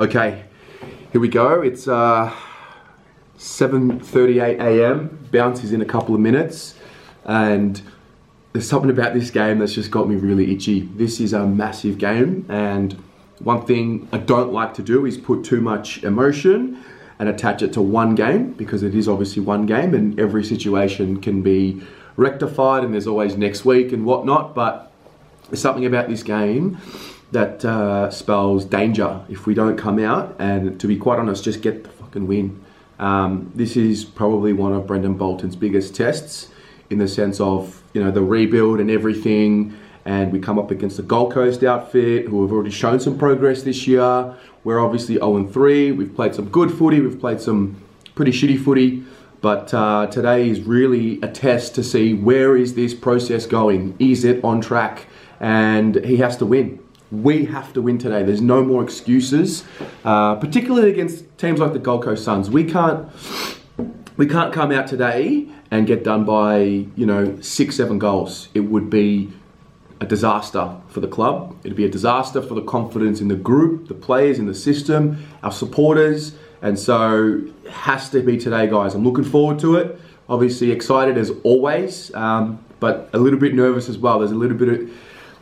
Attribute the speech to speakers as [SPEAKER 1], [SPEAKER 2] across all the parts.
[SPEAKER 1] Okay, here we go. It's uh, 7.38 a.m. Bounce is in a couple of minutes. And there's something about this game that's just got me really itchy. This is a massive game. And one thing I don't like to do is put too much emotion and attach it to one game because it is obviously one game and every situation can be rectified and there's always next week and whatnot. But there's something about this game that uh, spells danger if we don't come out. And to be quite honest just get the fucking win. Um, this is probably one of Brendon Bolton's biggest tests in the sense of you know the rebuild and everything. And we come up against the Gold Coast outfit who have already shown some progress this year. We're obviously 0-3 we've played some good footy. We've played some pretty shitty footy. But uh, today is really a test to see where is this process going? Is it on track? And he has to win we have to win today. There's no more excuses, uh, particularly against teams like the Gold Coast Suns. We can't we can't come out today and get done by you know six seven goals. It would be a disaster for the club. It'd be a disaster for the confidence in the group, the players in the system, our supporters, and so has to be today, guys. I'm looking forward to it. Obviously excited as always, um, but a little bit nervous as well. There's a little bit of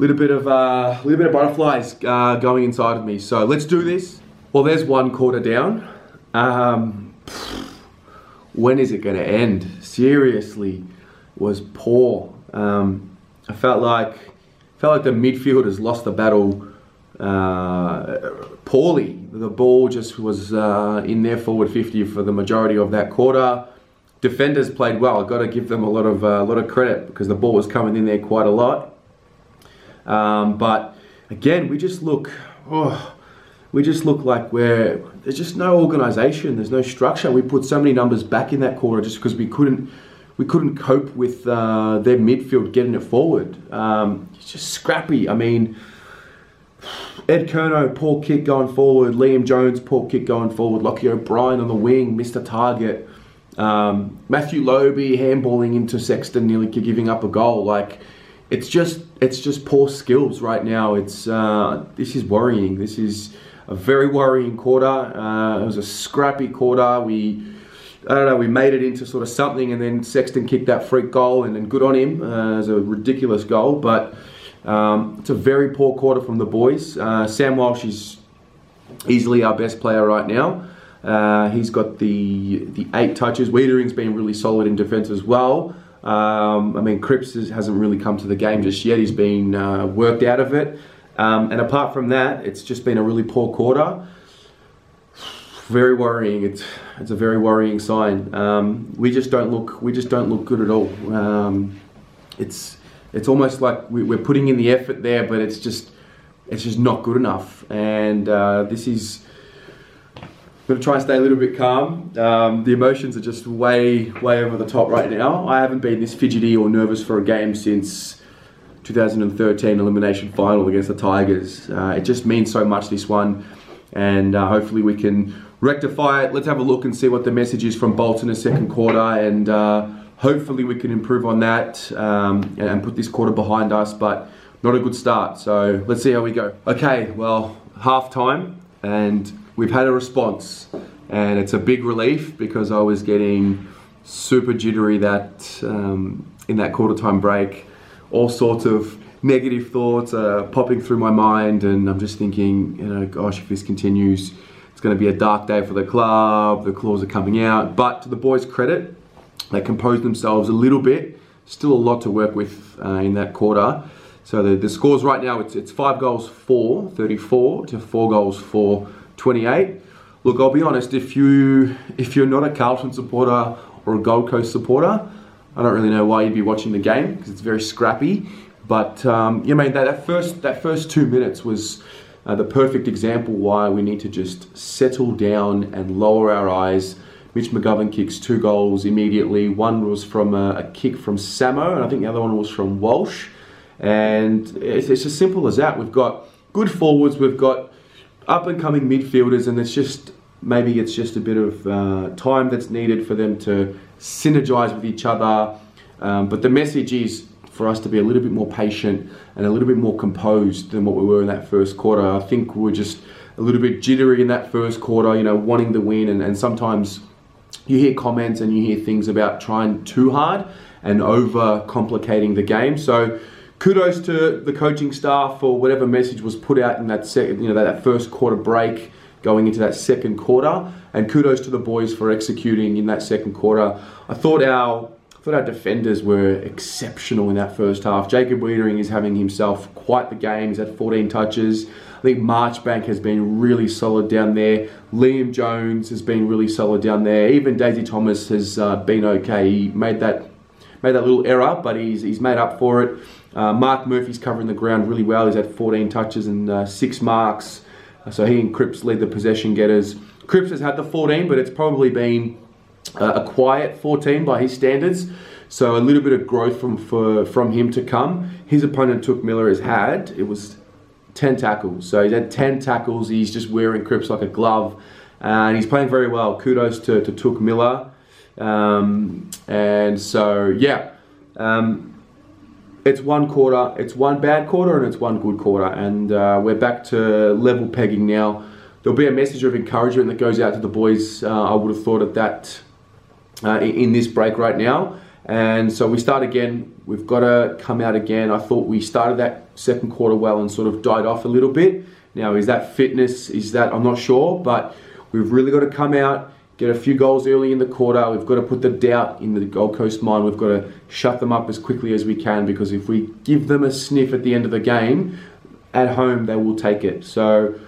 [SPEAKER 1] little bit of uh, little bit of butterflies uh, going inside of me. So let's do this. Well, there's one quarter down. Um, when is it going to end? Seriously, was poor. Um, I felt like felt like the midfielders lost the battle uh, poorly. The ball just was uh, in their forward 50 for the majority of that quarter. Defenders played well. I've got to give them a lot of a uh, lot of credit because the ball was coming in there quite a lot. Um, but again, we just look, oh, we just look like we're, there's just no organization, there's no structure. We put so many numbers back in that quarter just because we couldn't, we couldn't cope with uh, their midfield getting it forward. Um, it's just scrappy. I mean, Ed Curnow, poor kick going forward. Liam Jones, poor kick going forward. Lochie O'Brien on the wing, a target. Um, Matthew Lobbe handballing into Sexton, nearly giving up a goal. Like, it's just it's just poor skills right now. It's uh, this is worrying. This is a very worrying quarter. Uh, it was a scrappy quarter. We I don't know. We made it into sort of something, and then Sexton kicked that freak goal, and then good on him. Uh, it was a ridiculous goal, but um, it's a very poor quarter from the boys. Uh, Sam Walsh is easily our best player right now. Uh, he's got the the eight touches. Weitering's been really solid in defence as well. Um, I mean, Cripps hasn't really come to the game just yet. He's been uh, worked out of it. Um, and apart from that, it's just been a really poor quarter. Very worrying. It's it's a very worrying sign. Um, we just don't look we just don't look good at all. Um, it's it's almost like we, are putting in the effort there, but it's just it's just not good enough. And uh, this is gonna try and stay a little bit calm. Um, the emotions are just way, way over the top right now. I haven't been this fidgety or nervous for a game since 2013 elimination final against the Tigers. Uh, it just means so much this one, and uh, hopefully we can rectify it. Let's have a look and see what the message is from Bolton in the second quarter, and uh, hopefully we can improve on that um, and put this quarter behind us. But not a good start. So let's see how we go. Okay, well, half time and we've had a response, and it's a big relief because I was getting super jittery that um, in that quarter time break, all sorts of negative thoughts are popping through my mind, and I'm just thinking, you know, gosh, if this continues, it's going to be a dark day for the club. The claws are coming out, but to the boys' credit, they composed themselves a little bit. Still a lot to work with uh, in that quarter. So the, the scores right now, it's, it's five goals for 34 to four goals for 28. Look, I'll be honest, if you if you're not a Carlton supporter or a Gold Coast supporter, I don't really know why you'd be watching the game because it's very scrappy. But um, mean that, that first that first two minutes was uh, the perfect example why we need to just settle down and lower our eyes. Mitch McGovern kicks two goals immediately. One was from a, a kick from Samo, and I think the other one was from Walsh. And it's, it's as simple as that. We've got good forwards. We've got up and coming midfielders, and it's just maybe it's just a bit of uh, time that's needed for them to synergize with each other. Um, but the message is for us to be a little bit more patient and a little bit more composed than what we were in that first quarter. I think we are just a little bit jittery in that first quarter, you know, wanting to win, and, and sometimes you hear comments and you hear things about trying too hard and over complicating the game. So kudos to the coaching staff for whatever message was put out in that second, you know, that, that first quarter break going into that second quarter, and kudos to the boys for executing in that second quarter. I thought our I thought our defenders were exceptional in that first half. Jacob Weitering is having himself quite the game. He's had 14 touches. I think Marchbank has been really solid down there. Liam Jones has been really solid down there. Even Daisy Thomas has uh, been okay. He made that made that little error, but he's he's made up for it. Uh, Mark Murphy's covering the ground really well. He's had 14 touches and uh, six marks. So he and Cripps lead the possession getters. Cripps has had the 14, but it's probably been uh, a quiet 14 by his standards. So a little bit of growth from for, from him to come. His opponent Touk Miller has had it was 10 tackles. So he's had 10 tackles. He's just wearing Cripps like a glove, and he's playing very well. Kudos to, to Touk Miller. Um, and so yeah. Um, it's one quarter, it's one bad quarter, and it's one good quarter, and uh, we're back to level pegging now. There'll be a message of encouragement that goes out to the boys. Uh, I would have thought of that uh, in this break right now. And so we start again. We've got to come out again. I thought we started that second quarter well and sort of died off a little bit. Now, is that fitness? Is that, I'm not sure, but we've really got to come out, get a few goals early in the quarter. We've got to put the doubt in the Gold Coast mind. We've got to shut them up as quickly as we can because if we give them a sniff at the end of the game, at home, they will take it. So,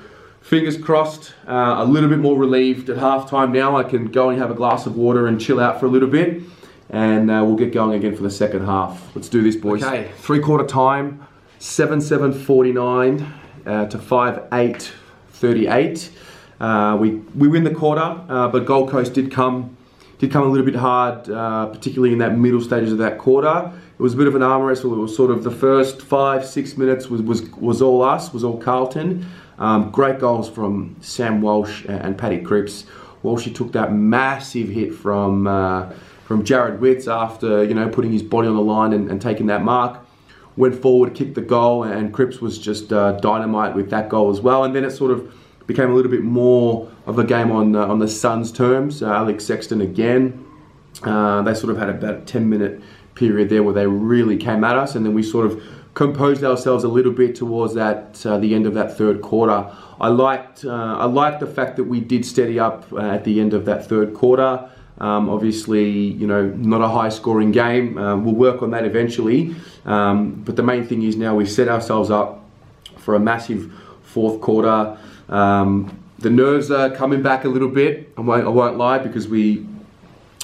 [SPEAKER 1] fingers crossed, uh, a little bit more relieved at halftime now. I can go and have a glass of water and chill out for a little bit, and uh, we'll get going again for the second half. Let's do this, boys. Okay, three quarter time, 7 7 49 uh, to 5 8 38. Uh, we, we win the quarter, uh, but Gold Coast did come did come a little bit hard, uh, particularly in that middle stages of that quarter. It was a bit of an arm wrestle. It was sort of the first five, six minutes was, was, was all us, was all Carlton. Um, great goals from Sam Walsh and Paddy Cripps. Walshy took that massive hit from uh, from Jarrod Witts after you know putting his body on the line and, and, taking that mark. Went forward, kicked the goal, and Cripps was just uh, dynamite with that goal as well. And then it sort of became a little bit more of a game on uh, on the Suns' terms. Uh, Alex Sexton again. Uh, they sort of had about a 10 minute period there where they really came at us, and then we sort of composed ourselves a little bit towards that uh, the end of that third quarter. I liked uh, I liked the fact that we did steady up uh, at the end of that third quarter. Um, obviously, you know, not a high scoring game. We'll work on that eventually. Um, but the main thing is now we set ourselves up for a massive fourth quarter. Um, the nerves are coming back a little bit. I won't, I won't lie because we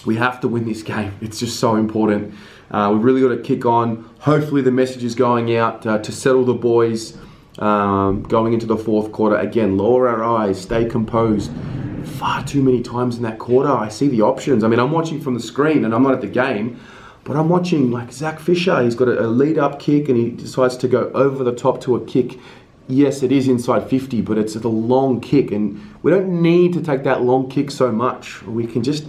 [SPEAKER 1] we have to win this game. It's just so important. Uh, we've really got to kick on. Hopefully, the message is going out uh, to settle the boys um, going into the fourth quarter. Again, lower our eyes, stay composed. Far too many times in that quarter, I see the options. I mean, I'm watching from the screen and I'm not at the game, but I'm watching like Zach Fisher. He's got a, a lead up kick and he decides to go over the top to a kick yes, it is inside 50, but it's a long kick, and we don't need to take that long kick so much. We can just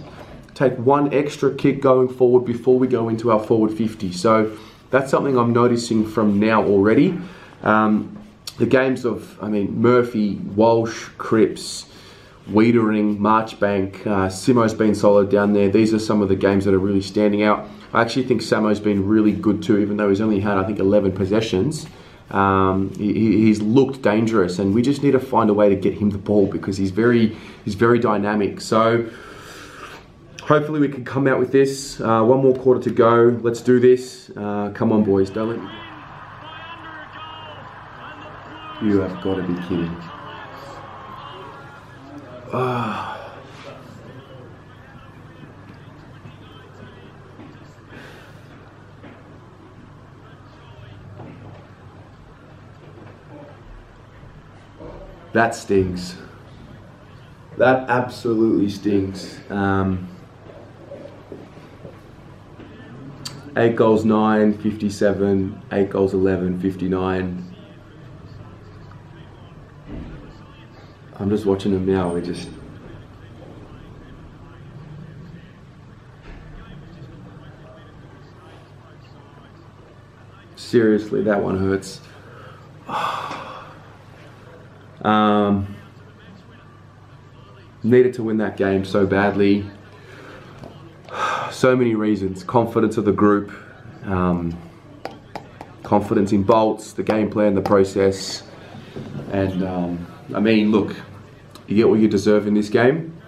[SPEAKER 1] take one extra kick going forward before we go into our forward 50. So that's something I'm noticing from now already. Um, the games of, I mean, Murphy, Walsh, Cripps, Weitering, Marchbank, uh, Simo's been solid down there. These are some of the games that are really standing out. I actually think Samo's been really good too, even though he's only had, I think, 11 possessions. Um, he, he's looked dangerous, and we just need to find a way to get him the ball because he's very he's very dynamic. So hopefully we can come out with this. Uh, one more quarter to go. Let's do this. Uh, come on, boys. Don't let. You have got to be kidding. Ah. That stings. That absolutely stings. Um, 8 goals 9, 57, 8 goals 11, 59. I'm just watching them now, we just Seriously, that one hurts. Needed to win that game so badly. So many reasons. Confidence of the group, um, confidence in Bolts, the game plan, the process. And um, I mean, look, you get what you deserve in this game.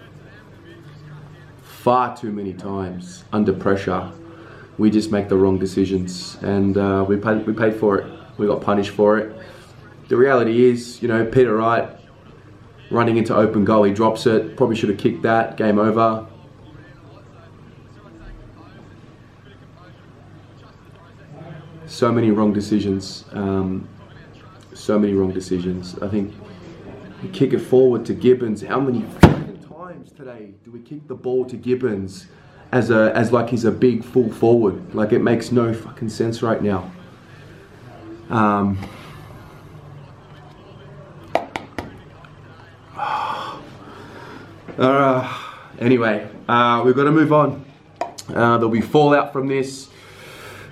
[SPEAKER 1] Far too many times under pressure, we just make the wrong decisions, and uh, we paid we paid for it. We got punished for it. The reality is, you know, Peter Wright running into open goal, he drops it. Probably should have kicked that. Game over. So many wrong decisions. Um, so many wrong decisions. I think we kick it forward to Gibbons. How many times today do we kick the ball to Gibbons as a as like he's a big full forward? Like it makes no fucking sense right now. Um, uh, anyway, uh, we've got to move on. Uh, there'll be fallout from this.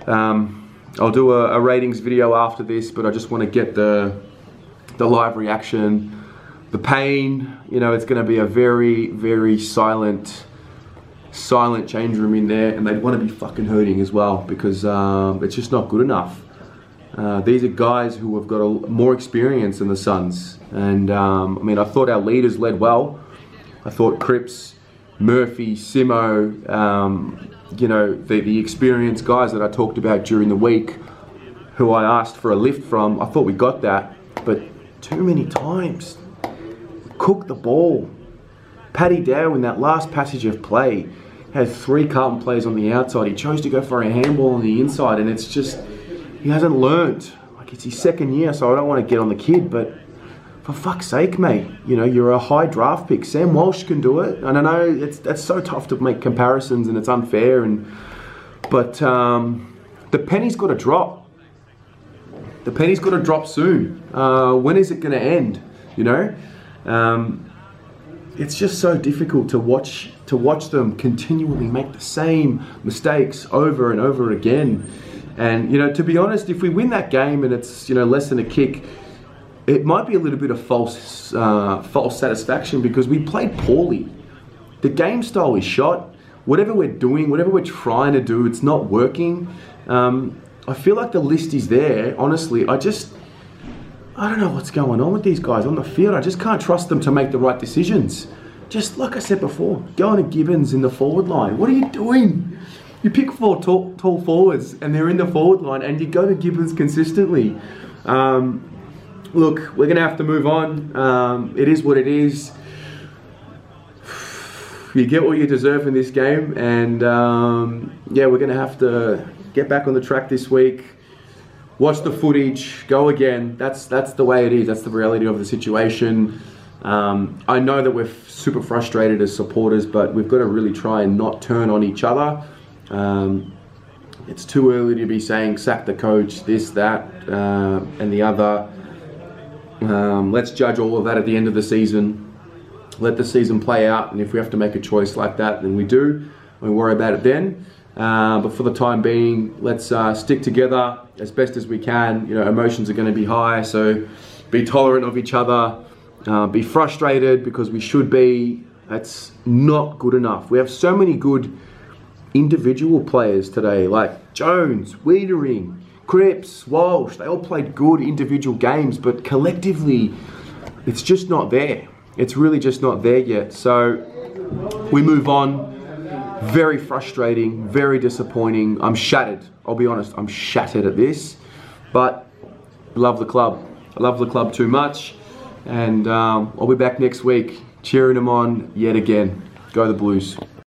[SPEAKER 1] Um, I'll do a, a, ratings video after this, but I just want to get the the live reaction, the pain. You know, it's going to be a very, very silent, silent change room in there, and they'd want to be fucking hurting as well because um, it's just not good enough. Uh, these are guys who have got a, more experience than the Suns, and um, I mean, I thought our leaders led well. I thought Cripps, Murphy, Simo, um, you know, the, the experienced guys that I talked about during the week who I asked for a lift from, I thought we got that, but too many times. Cook the ball. Paddy Dow in that last passage of play had three Carlton players on the outside. He chose to go for a handball on the inside, and it's just, he hasn't learnt. Like, it's his second year, so I don't want to get on the kid, but for fuck's sake, mate, you know, you're a high draft pick. Sam Walsh can do it. And I know it's that's so tough to make comparisons and it's unfair and but um, the penny's got to drop. The penny's got to drop soon. Uh, when is it going to end? You know, um, it's just so difficult to watch to watch them continually make the same mistakes over and over again. And you know, to be honest, if we win that game and it's you know less than a kick, it might be a little bit of false uh, false satisfaction because we played poorly. The game style is shot. Whatever we're doing, whatever we're trying to do, it's not working. Um, I feel like the list is there. Honestly, I just I don't know what's going on with these guys on the field. I just can't trust them to make the right decisions. Just like I said before, going to Gibbons in the forward line. What are you doing? You pick four tall, tall forwards and they're in the forward line, and you go to Gibbons consistently. Um, look, we're to have to move on. Um, it is what it is. You get what you deserve in this game, and um, yeah, we're to have to get back on the track this week. Watch the footage, go again. That's that's the way it is. That's the reality of the situation. Um, I know that we're super frustrated as supporters, but we've got to really try and not turn on each other. Um, it's too early to be saying sack the coach, this, that, uh, and the other. Um, let's judge all of that at the end of the season. Let the season play out, and if we have to make a choice like that, then we do. We worry about it then. Uh, but for the time being, let's uh, stick together as best as we can. You know, emotions are going to be high, so be tolerant of each other. Uh, be frustrated because we should be. That's not good enough. We have so many good individual players today, like Jones, Weitering, Cripps, Walsh, they all played good individual games, but collectively, it's just not there. It's really just not there yet. So we move on. Very frustrating, very disappointing. I'm shattered. I'll be honest, I'm shattered at this. But love the club. I love the club too much. And um, I'll be back next week cheering them on yet again. Go the Blues.